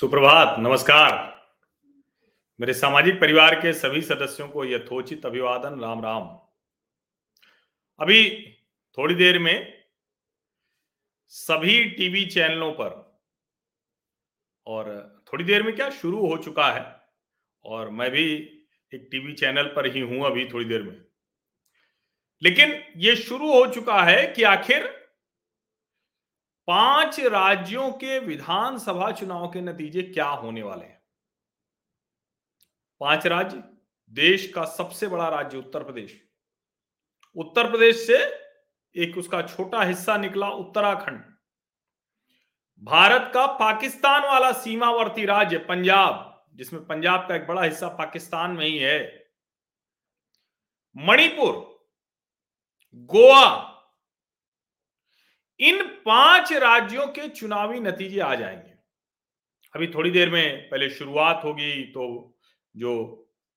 सुप्रभात, नमस्कार। मेरे सामाजिक परिवार के सभी सदस्यों को यथोचित अभिवादन राम राम अभी थोड़ी देर में सभी टीवी चैनलों पर और थोड़ी देर में क्या शुरू हो चुका है और मैं भी एक टीवी चैनल पर ही हूँ अभी थोड़ी देर में। लेकिन ये शुरू हो चुका है कि आखिर पाँच राज्यों के विधानसभा चुनाव के नतीजे क्या होने वाले हैं? पाँच राज्य, देश का सबसे बड़ा राज्य उत्तर प्रदेश। उत्तर प्रदेश से एक उसका छोटा हिस्सा निकला उत्तराखंड। भारत का पाकिस्तान वाला सीमावर्ती राज्य पंजाब, जिसमें पंजाब का एक बड़ा हिस्सा पाकिस्तान में ही है। मणिपुर, गोवा। इन पाँच राज्यों के चुनावी नतीजे आ जाएँगे। अभी थोड़ी देर में पहले शुरुआत होगी तो जो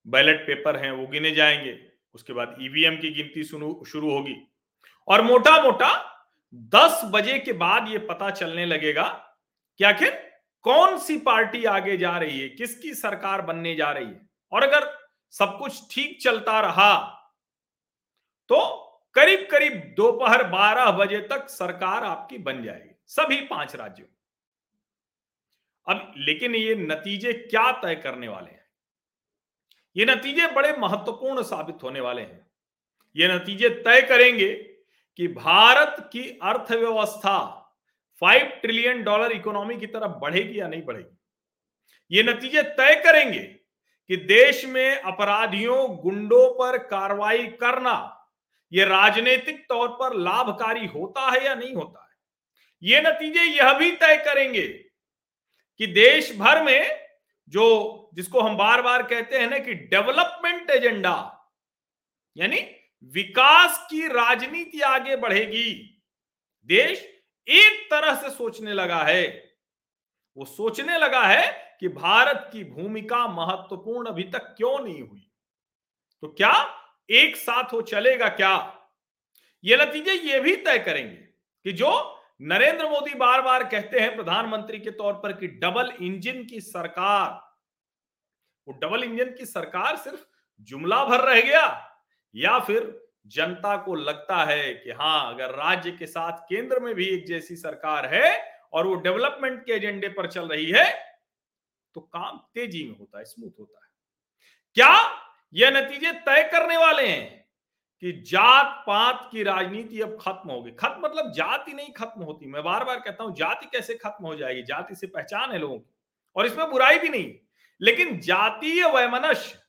बैलेट पेपर हैं वो गिने जाएँगे, उसके बाद ईवीएम की गिनती शुरू होगी। और मोटा मोटा दस बजे के बाद ये पता चलने लगेगा कि आखिर कौन सी पार्टी आगे जा रही है, किसकी सरकार बनने जा रही है। और अगर सब कुछ ठीक चलता रहा तो करीब करीब दोपहर 12 बजे तक सरकार आपकी बन जाएगी, सभी पाँच राज्यों। अब लेकिन ये नतीजे क्या तय करने वाले हैं? ये नतीजे बड़े महत्वपूर्ण साबित होने वाले हैं। ये नतीजे तय करेंगे कि भारत की अर्थव्यवस्था फाइव ट्रिलियन डॉलर इकोनॉमी की तरफ़ बढ़ेगी या नहीं बढ़ेगी। ये नतीजे तय करेंगे कि देश में अपराधियों गुंडों पर कार्रवाई करना ये राजनीतिक तौर पर लाभकारी होता है या नहीं होता है? ये नतीजे यह भी तय करेंगे कि देश भर में जो, जिसको हम बार बार कहते हैं ना कि डेवलपमेंट एजेंडा, यानी विकास की राजनीति आगे बढ़ेगी, देश एक तरह से सोचने लगा है। वो सोचने लगा है कि भारत की भूमिका महत्वपूर्ण अभी तक क्यों नहीं हुई? तो क्या एक साथ हो चलेगा क्या? ये नतीजे ये भी तय करेंगे कि जो नरेंद्र मोदी बार बार कहते हैं प्रधानमंत्री के तौर पर कि डबल इंजन की सरकार, वो डबल इंजन की सरकार सिर्फ़ जुमला भर रह गया या फिर जनता को लगता है कि हाँ अगर राज्य के साथ केंद्र में भी एक जैसी सरकार है और वो डेवलपमेंट के एजेंडे पर चल रही है तो काम तेज़ी में होता है, स्मूथ होता है। क्या यह नतीजे तय करने वाले हैं कि जात पात की राजनीति अब खत्म होगी खत्म मतलब जाति नहीं खत्म होती। मैं बार बार कहता हूँ, जाति कैसे खत्म हो जाएगी? जाति से पहचान है लोगों की। और इसमें बुराई भी नहीं। लेकिन जातीय वैमनस्य,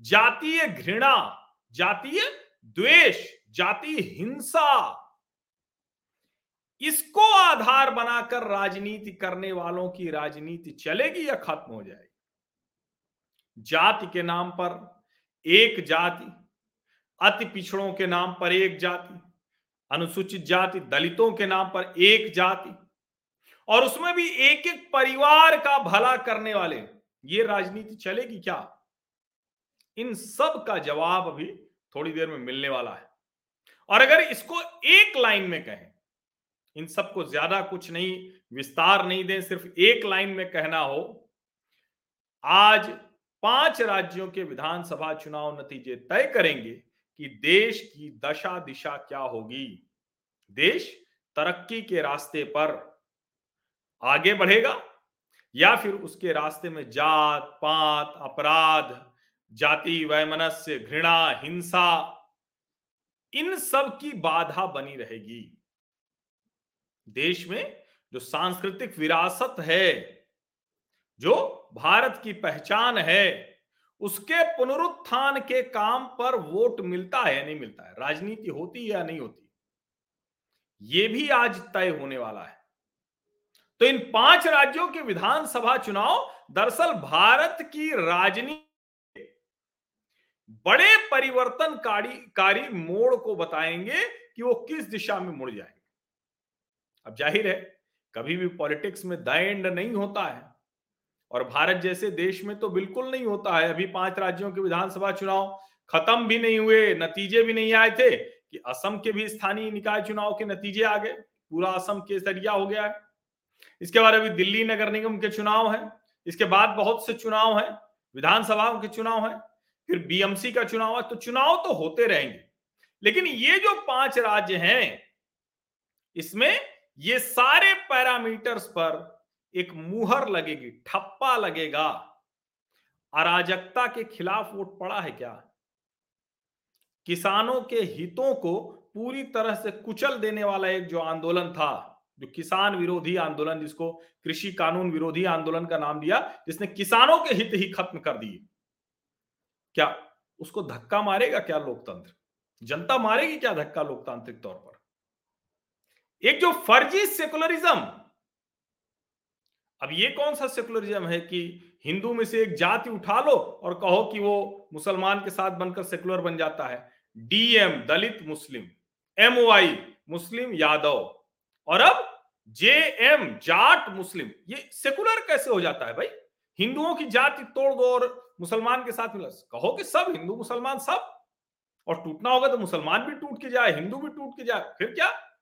जातीय घृणा, जातीय द्वेष, जातीय हिंसा, इसको आधार बनाकर राजनीति करने वालों की राजनीति चलेगी या खत्म हो जाएगी? जाति के नाम पर एक जाति, अति पिछड़ों के नाम पर एक जाति, अनुसूचित जाति दलितों के नाम पर एक जाति, और उसमें भी एक एक परिवार का भला करने वाले, ये राजनीति चलेगी क्या? इन सब का जवाब अभी थोड़ी देर में मिलने वाला है। और अगर इसको एक लाइन में कहें, इन सबको ज़्यादा कुछ नहीं, विस्तार नहीं दें, सिर्फ़ एक लाइन में कहना हो, आज पाँच राज्यों के विधानसभा चुनाव नतीजे तय करेंगे कि देश की दशा दिशा क्या होगी। देश तरक्की के रास्ते पर आगे बढ़ेगा या फिर उसके रास्ते में जात, पात, अपराध, जाति, वैमनस्य, घृणा, हिंसा, इन सब की बाधा बनी रहेगी। देश में जो सांस्कृतिक विरासत है जो भारत की पहचान है, उसके पुनरुत्थान के काम पर वोट मिलता है या नहीं मिलता है? राजनीति होती है या नहीं होती? ये भी आज तय होने वाला है। तो इन पाँच राज्यों के विधानसभा चुनाव दरअसल भारत की राजनीति बड़े परिवर्तनकारी, कारी मोड़ को बताएँगे कि वो किस दिशा में मुड़ जाएँगे। अब ज़ाहिर है, कभी भी पॉलिटिक्स में द एंड नहीं होता है। और भारत जैसे देश में तो बिल्कुल नहीं होता है। अभी पाँच राज्यों के विधानसभा चुनाव खत्म भी नहीं हुए, नतीजे भी नहीं आए थे कि असम के भी स्थानीय निकाय चुनाव के नतीजे आ गए। पूरा असम के ज़रिया हो गया है। इसके बाद अभी दिल्ली नगर निगम के चुनाव है। इसके बाद बहुत से चुनाव हैं। विधानसभाओं के चुनाव हैं। फिर बीएमसी का चुनाव है। तो चुनाव तो होते रहेंगे। लेकिन ये जो पाँच राज्य हैं, इसमें ये सारे पैरामीटर्स पर एक मुहर लगेगी, ठप्पा लगेगा। अराजकता के खिलाफ वोट पड़ा है क्या? किसानों के हितों को पूरी तरह से कुचल देने वाला एक जो आंदोलन था, जो किसान विरोधी आंदोलन जिसको कृषि कानून विरोधी आंदोलन का नाम दिया, जिसने किसानों के हित ही खत्म कर दिए। क्या उसको धक्का मारेगा क्या लोकतंत्र? जनता मारेगी क्या धक्का लोकतांत्रिक तौर पर? एक जो फर्जी सेकुलरिज्म अब ये कौन सा सेकुलरिज्म है कि हिंदू में से एक जाति उठा लो और कहो कि वो मुसलमान के साथ बनकर सेकुलर बन जाता है? डीएम दलित, मुस्लिम। एम वाई मुस्लिम, यादव। और अब जे एम जाट, मुस्लिम। ये सेकुलर कैसे हो जाता है भाई? हिंदुओं की जाति तोड़ दो और मुसलमान के साथ मिला। कहो कि सब, हिंदू, मुसलमान, सब। और टूटना होगा तो मुसलमान भी टूट के जाए, हिंदू भी टूट के जाए। फिर क्या?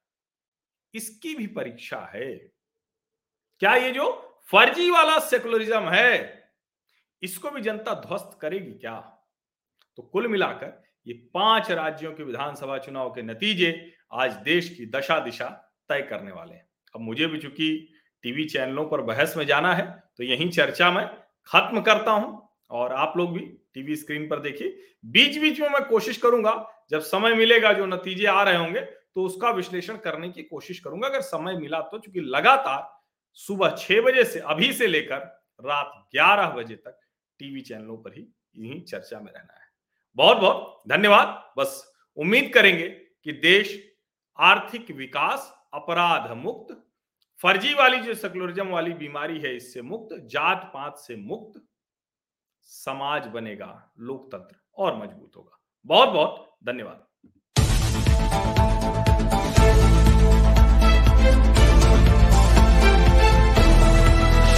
इसकी भी परीक्षा है। क्या ये जो फर्जी वाला सेकुलरिज्म है। इसको भी जनता ध्वस्त करेगी क्या? तो कुल मिलाकर ये पाँच राज्यों के विधानसभा चुनाव के नतीजे आज देश की दशा दिशा तय करने वाले हैं। अब मुझे भी चूँकि टीवी चैनलों पर बहस में जाना है तो यही चर्चा मैं खत्म करता हूँ और आप लोग भी टीवी स्क्रीन पर देखिए। बीच बीच में मैं कोशिश करूँगा, जब समय मिलेगा, जो नतीजे आ रहे होंगे तो उसका विश्लेषण करने की कोशिश करूँगा। अगर समय मिला तो चूँकि लगातार सुबह छह बजे से अभी से लेकर रात ग्यारह बजे तक टीवी चैनलों पर ही यही चर्चा में रहना है। बहुत बहुत धन्यवाद। बस उम्मीद करेंगे कि देश आर्थिक विकास, अपराध मुक्त, फर्जी वाली जो सेकुलरिज्म वाली बीमारी है इससे मुक्त जात पात से मुक्त समाज बनेगा, लोकतंत्र और मज़बूत होगा। बहुत बहुत धन्यवाद।